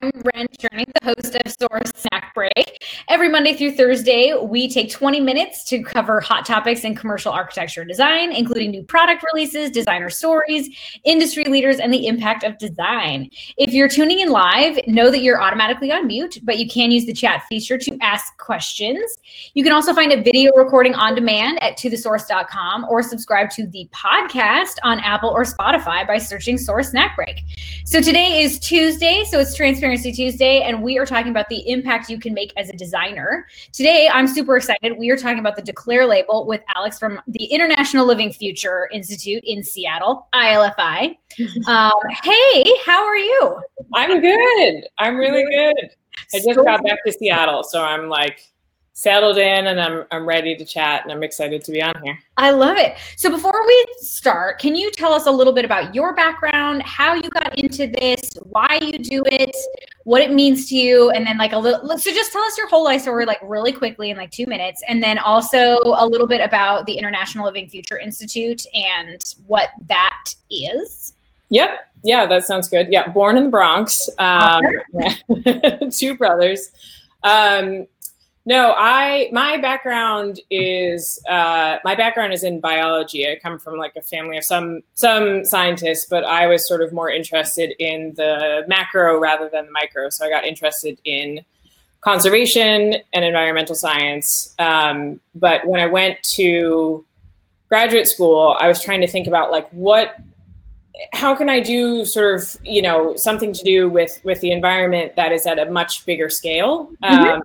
I'm Ren Chernick, the host of Source Snack Break. Every Monday through Thursday, we take 20 minutes to cover hot topics in commercial architecture design, including new product releases, designer stories, industry leaders, and the impact of design. If you're tuning in live, know that you're automatically on mute, but you can use the chat feature to ask questions. You can also find a video recording on demand at tothesource.com or subscribe to the podcast on Apple or Spotify by searching Source Snack Break. So today is Tuesday, so it's Transparency Tuesday, and we are talking about the impact you can make as a designer. Today, I'm super excited. We are talking about the Declare label with Alex from the International Living Future Institute in Seattle, ILFI. Um, hey, how are you? I'm good. I'm really good. I just got back to Seattle, so I'm like settled in and I'm I'm ready to chat and I'm excited to be on here. I love it. So before we start, can you tell us a little bit about your background, how you got into this, why you do it, what it means to you, and then like a little so just tell us your whole life story like really quickly in like 2 minutes and then also a little bit about the International Living Future Institute and what that is. Yep. Yeah, that sounds good. Yeah, born in the Bronx. Um, two brothers. Um, no, I my background is uh, my background is in biology. I come from like a family of some some scientists, but I was sort of more interested in the macro rather than the micro. So I got interested in conservation and environmental science. Um, but when I went to graduate school, I was trying to think about like what how can I do sort of you know something to do with with the environment that is at a much bigger scale. Mm-hmm.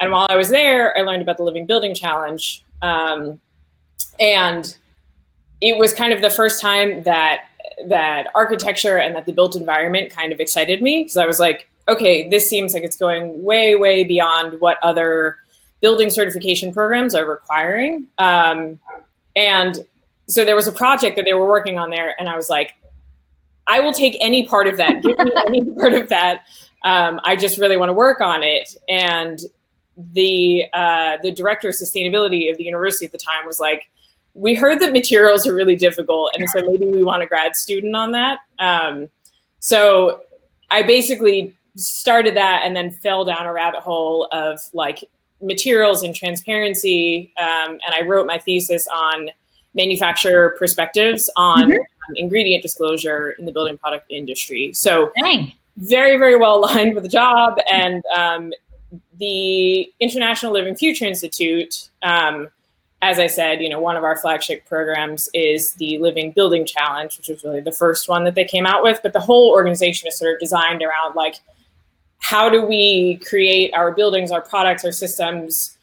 And while I was there, I learned about the Living Building Challenge. Um, and it was kind of the first time that that architecture and that the built environment kind of excited me because I was like, okay, this seems like it's going way, way beyond what other building certification programs are requiring. Um, and so there was a project that they were working on there, and I was like, I will take any part of that. Give me any part of that. Um, I just really want to work on it. And the uh, the director of sustainability of the university at the time was like, we heard that materials are really difficult, and so maybe we want a grad student on that. Um, so I basically started that and then fell down a rabbit hole of like materials and transparency, um, and I wrote my thesis on manufacturer perspectives on mm-hmm. ingredient disclosure in the building product industry. So. Dang very very well aligned with the job and um, the International Living Future Institute, um, as I said, you know, one of our flagship programs is the Living Building Challenge, which was really the first one that they came out with. But the whole organization is sort of designed around like, how do we create our buildings, our products, our systems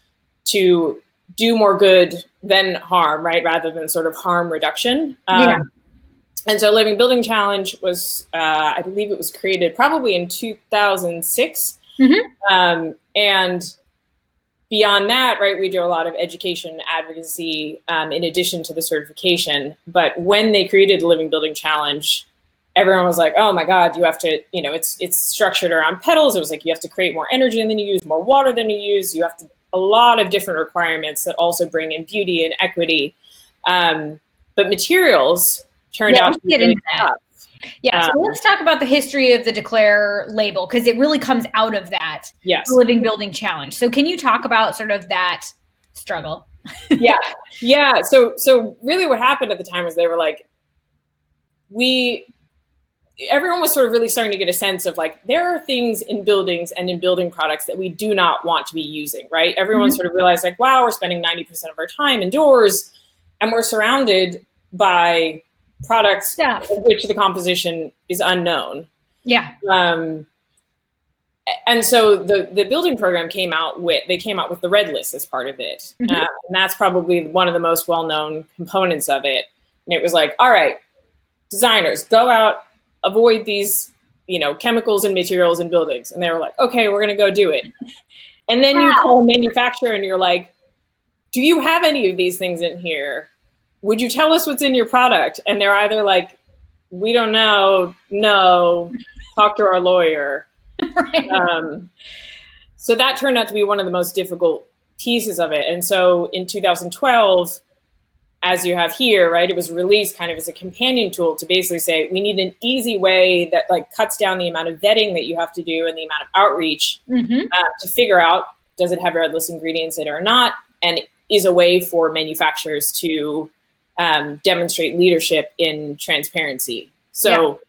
to do more good than harm, right? Rather than sort of harm reduction. Um, yeah. And so, Living Building Challenge was, uh, I believe it was created probably in 2006 Mm-hmm. Um, and beyond that, right, we do a lot of education advocacy um, in addition to the certification. But when they created the Living Building Challenge, everyone was like, "Oh my God, you have to, you know, it's it's structured around petals. It was like you have to create more energy than you use, more water than you use. You have to a lot of different requirements that also bring in beauty and equity. Um, but materials turned yeah, out to be really tough. Yeah, so um, let's talk about the history of the Declare label because it really comes out of that yes. living building challenge. So can you talk about sort of that struggle? yeah. Yeah. So so really what happened at the time was they were like, we everyone was sort of really starting to get a sense of like there are things in buildings and in building products that we do not want to be using, right? Everyone mm-hmm. sort of realized like, wow, we're spending 90% of our time indoors and we're surrounded by products Stuff. which the composition is unknown. Yeah. Um, and so the the building program came out with they came out with the red list as part of it, mm-hmm. uh, and that's probably one of the most well known components of it. And it was like, all right, designers, go out, avoid these you know chemicals and materials in buildings, and they were like, okay, we're gonna go do it. And then wow. you call a manufacturer and you're like, do you have any of these things in here? Would you tell us what's in your product? And they're either like, we don't know, no, talk to our lawyer. right. um, so that turned out to be one of the most difficult pieces of it. And so in 2012, as you have here, right, it was released kind of as a companion tool to basically say we need an easy way that like cuts down the amount of vetting that you have to do and the amount of outreach Mhm. uh, to figure out does it have red list ingredients in it or not, and is a way for manufacturers to um, demonstrate leadership in transparency. So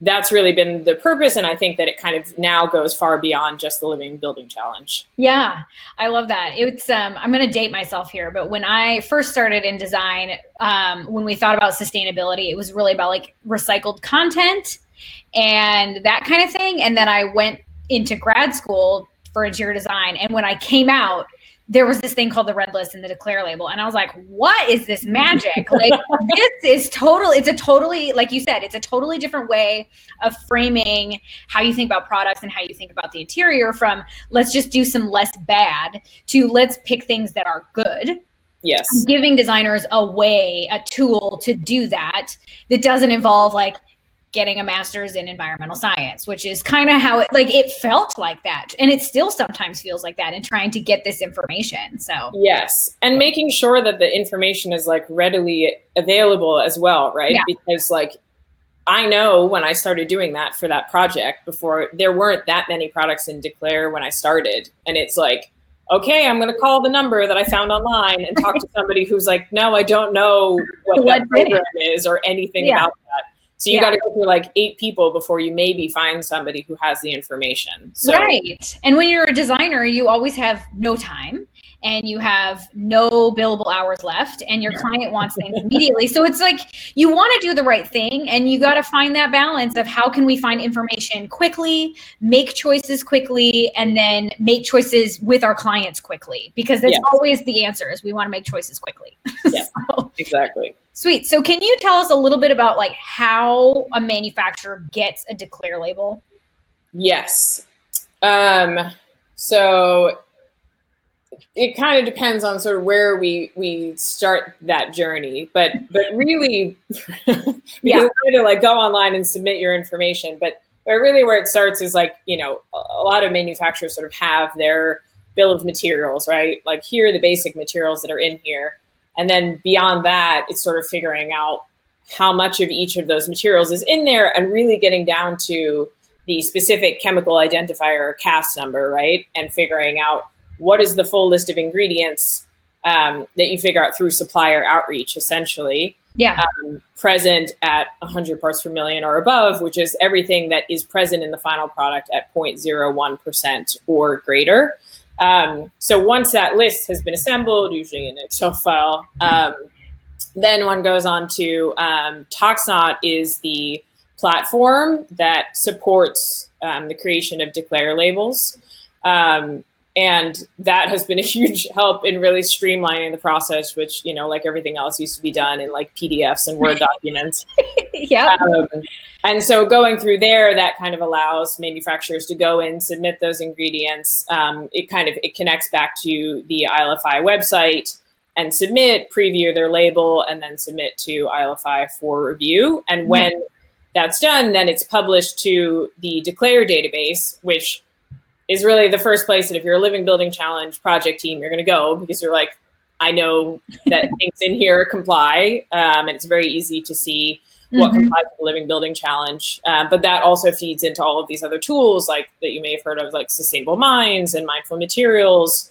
that's really been the purpose, and I think that it kind of now goes far beyond just the living building challenge. Yeah, I love that. It's um I'm going to date myself here, but when I first started in design, um when we thought about sustainability, it was really about like recycled content and that kind of thing and then I went into grad school for interior design. And when I came out there was this thing called the red list and the declare label. And i was like what is this magic? Like this is total it's a totally like you said it's a totally different way of framing how you think about products and how you think about the interior from let's just do some less bad to let's pick things that are good. Yes. giving designers a way a tool to do that that doesn't involve like getting a master's in environmental science which is kind of how it like it felt like that and it still sometimes feels like that in trying to get this information so Yes, and making sure that the information is like readily available as well, right? Yeah. Because like I know when I started doing that for that project before there weren't that many products in Declare when I started, and it's like, okay, I'm going to call the number that I found online and talk to somebody who's like, no, I don't know what What's that program is or anything Yeah. about that. So you Yeah. got to go through like eight people before you maybe find somebody who has the information. So, right and when you're a designer you always have no time and you have no billable hours left and your client wants things immediately so it's like you want to do the right thing and you got to find that balance of how can we find information quickly make choices quickly and then make choices with our clients quickly because that's Yes. always the answer is we want to make choices quickly Yeah, So- Exactly. Sweet. So can you tell us a little bit about like how a manufacturer gets a declare label? Yes. Um, so it kind of depends on sort of where we we start that journey, but but really, Yeah. kind like go online and submit your information, but but really where it starts is like you know a a lot of manufacturers sort of have their bill of materials, right? Like here are the basic materials that are in here, and then beyond that, it's sort of figuring out how much of each of those materials is in there, and really getting down to the specific chemical identifier or CAS number, right? And figuring out what is the full list of ingredients um, that you figure out through supplier outreach, essentially, Yeah. um, present at 100 parts per million or above, which is everything that is present in the final product at 0.01% or greater. Um, so once that list has been assembled, usually in an Excel file, um, then one goes on to um, Toxnot is the platform that supports um, the creation of declare labels. Um, and that has been a huge help in really streamlining the process, which, you know, like everything else used to be done in like PDFs and Word documents. yeah. Um, and so going through there, that kind of allows manufacturers to go in, submit those ingredients. Um, it kind of it connects back to the ILFI website and submit, preview their label, and then submit to ILFI for review. And when that's done, then it's published to the Declare database, which is really the first place that if you're a living building challenge project team, you're going to go because you're like, I know that things in here comply, um, and it's very easy to see what Mhm. complies with the living building challenge. Um, but that also feeds into all of these other tools like that you may have heard of, like sustainable minds and mindful materials.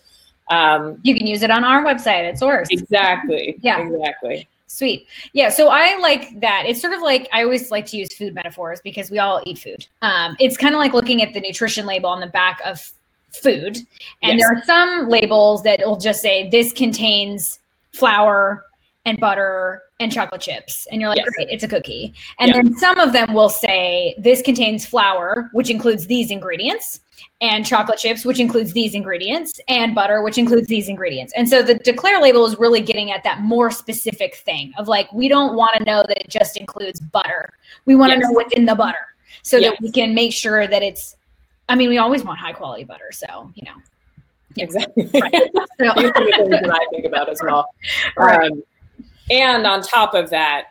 Um, You can use it on our website at Source. exactly. Yeah. Exactly. Sweet. Yeah. So I like that. It's sort of like I always like to use food metaphors because we all eat food. Um, it's kind of like looking at the nutrition label on the back of food. And Yes. there are some labels that will just say this contains flour and butter and chocolate chips. And you're like, Yes. great, it's a cookie. And Yeah. then some of them will say this contains flour, which includes these ingredients, and chocolate chips, which includes these ingredients, and butter, which includes these ingredients. And so the declare label is really getting at that more specific thing of like, we don't want to know that it just includes butter. We want to Yes. know what's in the butter so Yes. that we can make sure that it's, I mean, we always want high quality butter. So, you know, Yeah. Exactly. Right. so, These are the things that I think about as well. Right. Um, and on top of that,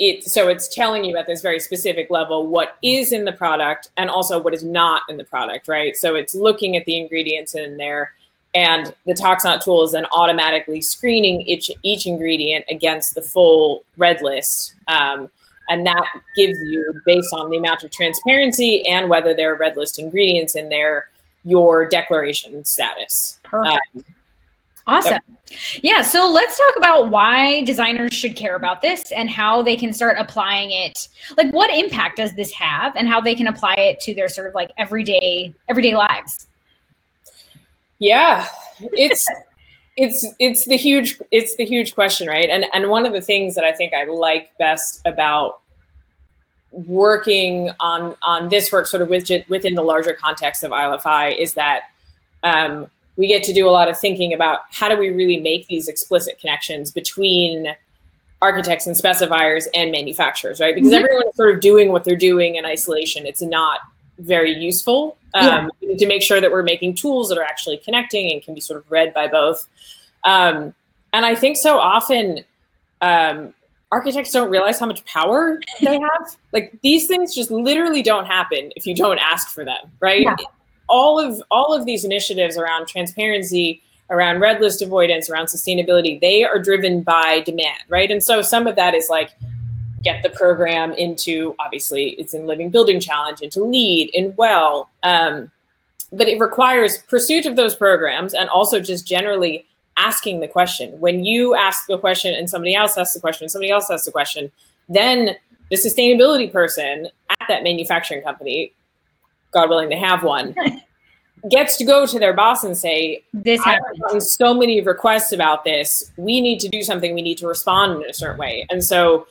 it so it's telling you at this very specific level what is in the product and also what is not in the product, right? So it's looking at the ingredients in there and the Toxnot tool is then automatically screening each each ingredient against the full red list. Um, and that gives you, based on the amount of transparency and whether there are red list ingredients in there, your declaration status. Um, awesome. Yeah. So let's talk about why designers should care about this and how they can start applying it. Like, what impact does this have, and how they can apply it to their sort of like everyday everyday lives. Yeah, it's it's it's the huge it's the huge question, right? And and one of the things that I think I like best about working on on this work sort of within within the larger context of ILFI is that um, we get to do a lot of thinking about how do we really make these explicit connections between architects and specifiers and manufacturers, right? Because mm-hmm. everyone is sort of doing what they're doing in isolation. It's not very useful. Um, yeah. We need to make sure that we're making tools that are actually connecting and can be sort of read by both. Um, and I think so often um, architects don't realize how much power they have. like these things just literally don't happen if you don't ask for them, right? Yeah. All of all of these initiatives around transparency, around red list avoidance, around sustainability, they are driven by demand, right? And so some of that is like get the program into obviously it's in living building challenge into LEED in well um, but it requires pursuit of those programs and also just generally asking the question when you ask the question and somebody else asks the question and somebody else asks the question then the sustainability person at that manufacturing company god willing to have one gets to go to their boss and say this i've so many requests about this. We need to do something. We need to respond in a certain way. And so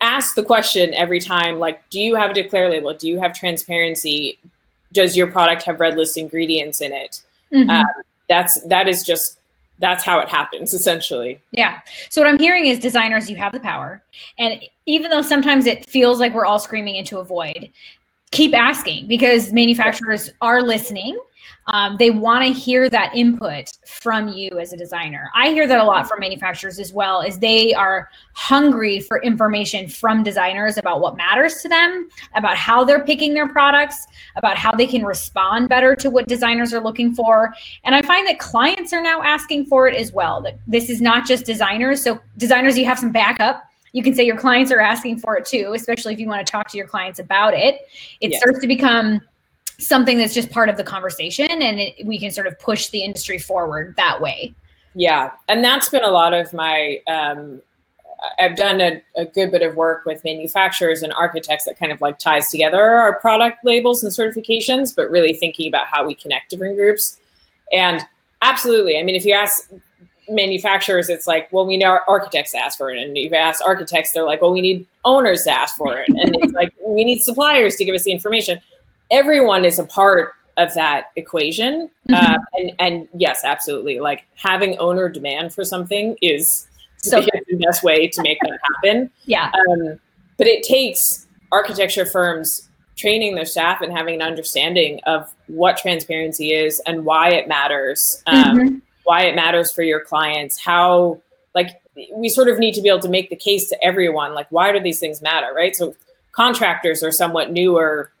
ask the question every time like do you have a declare label? Do you have transparency? Does your product have red list ingredients in it? Mm-hmm. um, that's that is just that's how it happens essentially. Yeah. So what i'm hearing is designers you have the power. And even though sometimes it feels like we're all screaming into a void keep asking because manufacturers are listening um, they want to hear that input from you as a designer. I hear that a lot from manufacturers as well, is they are hungry for information from designers about what matters to them, about how they're picking their products, about how they can respond better to what designers are looking for. And I find that clients are now asking for it as well. That this is not just designers. So designers, you have some backup you can say your clients are asking for it too, especially if you want to talk to your clients about it. It yes. starts to become something that's just part of the conversation and it, we can sort of push the industry forward that way yeah and that's been a lot of my um, i've done a, a, good bit of work with manufacturers and architects that kind of like ties together our product labels and certifications but really thinking about how we connect different groups and absolutely i mean if you ask manufacturers it's like well we know architects ask for it and if you ask architects they're like well we need owners to ask for it and it's like we need suppliers to give us the information everyone is a part of that equation. Mm-hmm. Uh, and, and yes, absolutely. Like having owner demand for something is so the best way to make that happen. Yeah. Um, but it takes architecture firms training their staff and having an understanding of what transparency is and why it matters, um, mm-hmm. Why it matters for your clients, how, like, we sort of need to be able to make the case to everyone, like, why do these things matter, right? So contractors are somewhat newer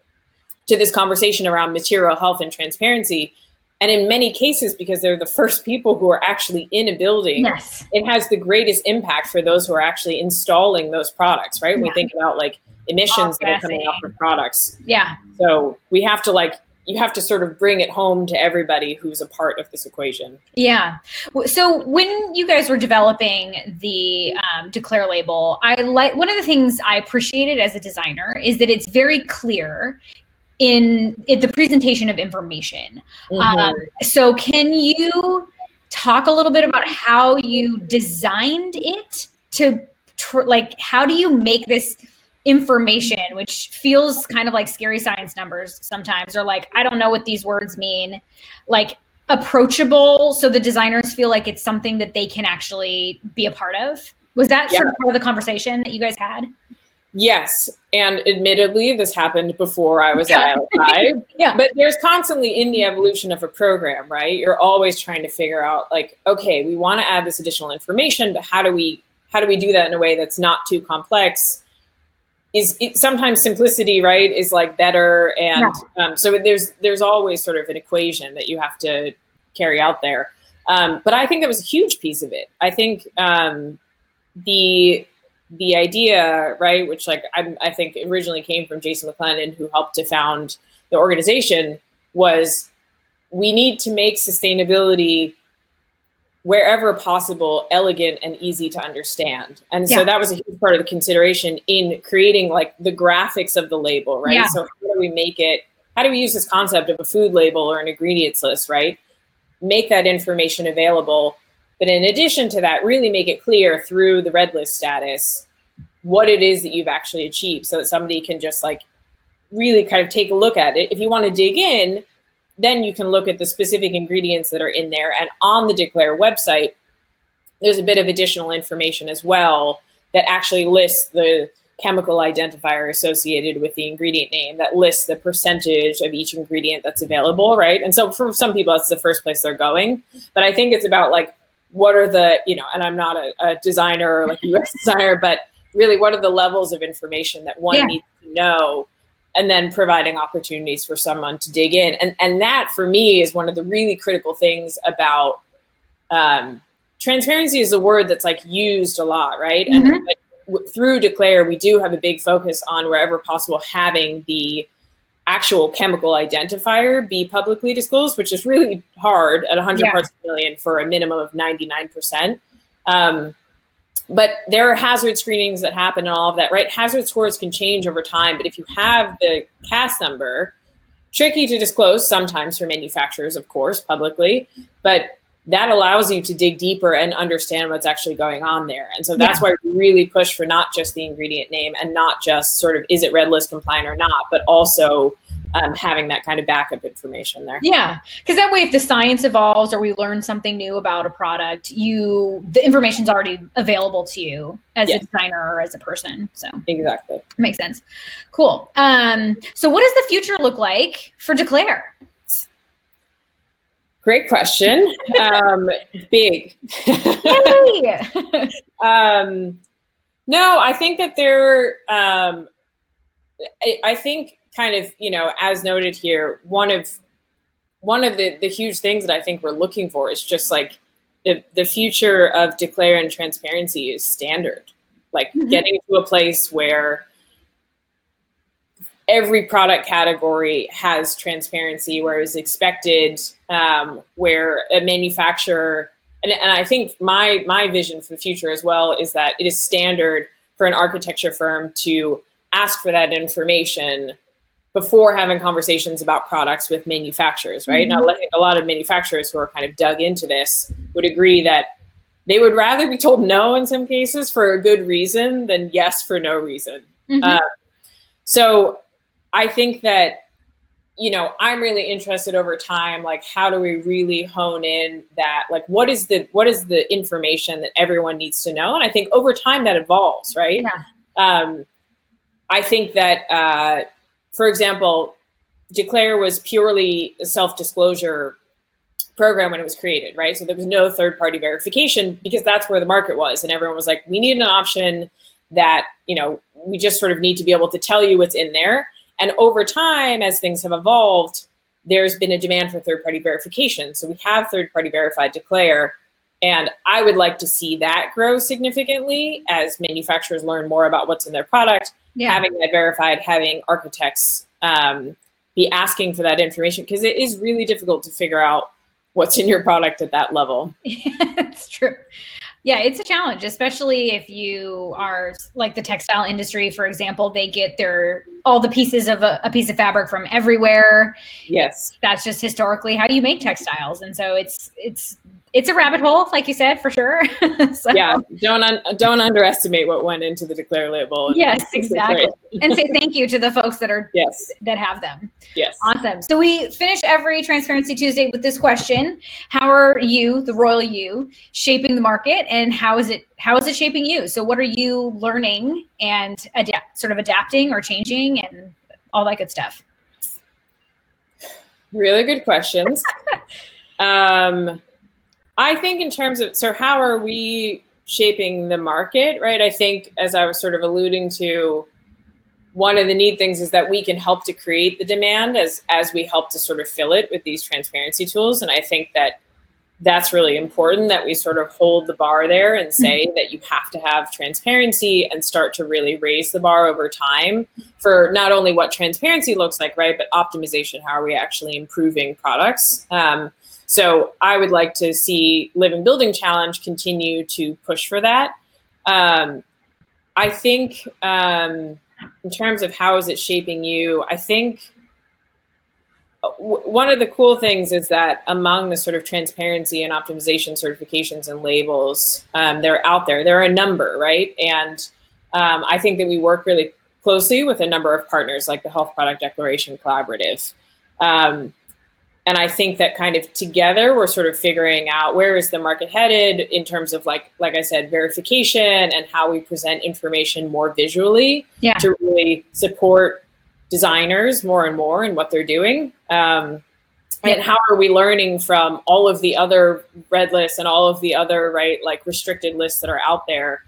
to this conversation around material health and transparency. And in many cases, because they're the first people who are actually in a building, yes. it has the greatest impact for those who are actually installing those products, right? Yeah. We think about like emissions that are coming out from products. Yeah. So we have to like you have to sort of bring it home to everybody who's a part of this equation. Yeah. So when you guys were developing the um, declare label, I like one of the things I appreciated as a designer is that it's very clear in, in the presentation of information. Mm-hmm. Um, so, can you talk a little bit about how you designed it to tr- like how do you make this information which feels kind of like scary science numbers sometimes or like i don't know what these words mean like approachable so the designers feel like it's something that they can actually be a part of was that yeah. sort of part of the conversation that you guys had Yes, and admittedly, this happened before I was at ILFI. yeah, but there's constantly in the evolution of a program, right? You're always trying to figure out, like, okay, we want to add this additional information, but how do we how do we do that in a way that's not too complex? Is it, sometimes simplicity, right, is like better, and yeah. um, so there's there's always sort of an equation that you have to carry out there. Um, but I think that was a huge piece of it. I think um, the the idea, right, which like I, I think originally came from Jason McLennan, who helped to found the organization, was we need to make sustainability wherever possible elegant and easy to understand. And so that was a huge part of the consideration in creating like the graphics of the label right? Yeah. so how do we make it how do we use this concept of a food label or an ingredients list right? Make that information available but in addition to that really make it clear through the red list status what it is that you've actually achieved so that somebody can just like really kind of take a look at it. If you want to dig in then you can look at the specific ingredients that are in there. And on the Declare website, there's a bit of additional information as well that actually lists the chemical identifier associated with the ingredient name that lists the percentage of each ingredient that's available, right? And so for some people, that's the first place they're going. But I think it's about like, what are the, you know, and I'm not a, a designer or like a UX designer, but really what are the levels of information that one yeah. needs to know and then providing opportunities for someone to dig in. And, and that for me is one of the really critical things about um, transparency is a word that's like used a lot, right? Mm-hmm. And like, through Declare, we do have a big focus on wherever possible having the actual chemical identifier be publicly disclosed, which is really hard at 100 yeah. parts per million for a minimum of 99%. Um, but there are hazard screenings that happen and all of that, right? Hazard scores can change over time, but if you have the CAS number, tricky to disclose sometimes for manufacturers, of course, publicly, but that allows you to dig deeper and understand what's actually going on there. And so that's yeah. why we really push for not just the ingredient name and not just sort of is it red list compliant or not, but also um, having that kind of backup information there. Yeah, because that way, if the science evolves or we learn something new about a product, you the information's already available to you as yes. a designer or as a person. So exactly makes sense. Cool. Um, so, what does the future look like for Declare? Great question. um, big. um, no, I think that there. Um, I, I think kind of, you know, as noted here, one of one of the, the huge things that I think we're looking for is just like the, the future of declare and transparency is standard. Like mm-hmm. getting to a place where every product category has transparency where it's expected, um, where a manufacturer and, and I think my my vision for the future as well is that it is standard for an architecture firm to ask for that information before having conversations about products with manufacturers, right? Mm-hmm. Now, a lot of manufacturers who are kind of dug into this would agree that they would rather be told no in some cases for a good reason than yes for no reason. Mm-hmm. Uh, so I think that you know i'm really interested over time like how do we really hone in that like what is the what is the information that everyone needs to know and i think over time that evolves right yeah. um, i think that uh, for example, Declare was purely a self-disclosure program when it was created, right? So there was no third-party verification because that's where the market was, and everyone was like, "We need an option that you know we just sort of need to be able to tell you what's in there." And over time, as things have evolved, there's been a demand for third-party verification. So we have third-party verified Declare, and I would like to see that grow significantly as manufacturers learn more about what's in their product yeah. having that verified, having architects um, be asking for that information because it is really difficult to figure out what's in your product at that level. it's true. Yeah, it's a challenge, especially if you are like the textile industry, for example, they get their all the pieces of a, a, piece of fabric from everywhere. Yes. That's just historically how you make textiles. And so it's it's it's a rabbit hole, like you said, for sure. so, yeah, don't un- don't underestimate what went into the declare label. Yes, exactly. and say thank you to the folks that are yes that have them. Yes, awesome. So we finish every Transparency Tuesday with this question: How are you, the royal you, shaping the market, and how is it how is it shaping you? So what are you learning and adapt, sort of adapting or changing, and all that good stuff? Really good questions. um, I think in terms of so how are we shaping the market, right? I think as I was sort of alluding to, one of the neat things is that we can help to create the demand as as we help to sort of fill it with these transparency tools. And I think that that's really important that we sort of hold the bar there and say mm-hmm. that you have to have transparency and start to really raise the bar over time for not only what transparency looks like, right, but optimization. How are we actually improving products? Um, so I would like to see Living Building Challenge continue to push for that. Um, I think um, in terms of how is it shaping you, I think one of the cool things is that among the sort of transparency and optimization certifications and labels, um, they're out there. There are a number, right? And um, I think that we work really closely with a number of partners, like the Health Product Declaration Collaborative. Um, and I think that kind of together we're sort of figuring out where is the market headed in terms of like like I said verification and how we present information more visually yeah. to really support designers more and more in what they're doing. Um, and how are we learning from all of the other red lists and all of the other right like restricted lists that are out there?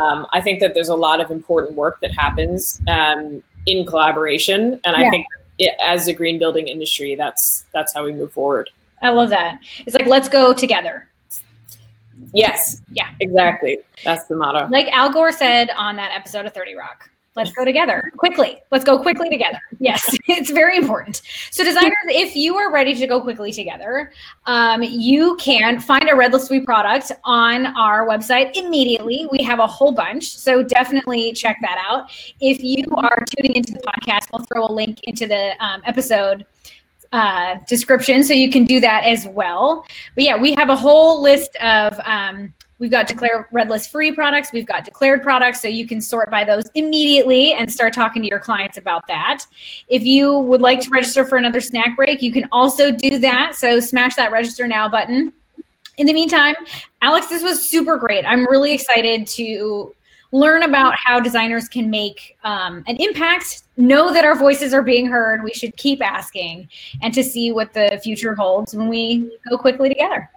Um, I think that there's a lot of important work that happens um, in collaboration, and I think it, as a green building industry, that's that's how we move forward. I love that. It's like let's go together. Yes. Yeah. Exactly. That's the motto. Like Al Gore said on that episode of 30 Rock. Let's go together quickly. Let's go quickly together. Yes, it's very important. So, designers, if you are ready to go quickly together, um, you can find a Red List Suite product on our website immediately. We have a whole bunch, so definitely check that out. If you are tuning into the podcast, we'll throw a link into the um, episode uh, description so you can do that as well. But yeah, we have a whole list of. Um, We've got declare red list free products. We've got declared products. So you can sort by those immediately and start talking to your clients about that. If you would like to register for another snack break, you can also do that. So smash that register now button. In the meantime, Alex, this was super great. I'm really excited to learn about how designers can make um, an impact, know that our voices are being heard. We should keep asking and to see what the future holds when we go quickly together.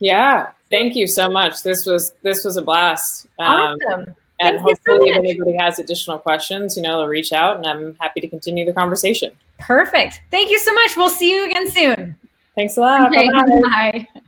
Yeah, thank you so much. This was this was a blast. Um, awesome. And thank hopefully, so if anybody has additional questions, you know, they'll reach out, and I'm happy to continue the conversation. Perfect. Thank you so much. We'll see you again soon. Thanks a lot. Okay, bye. bye.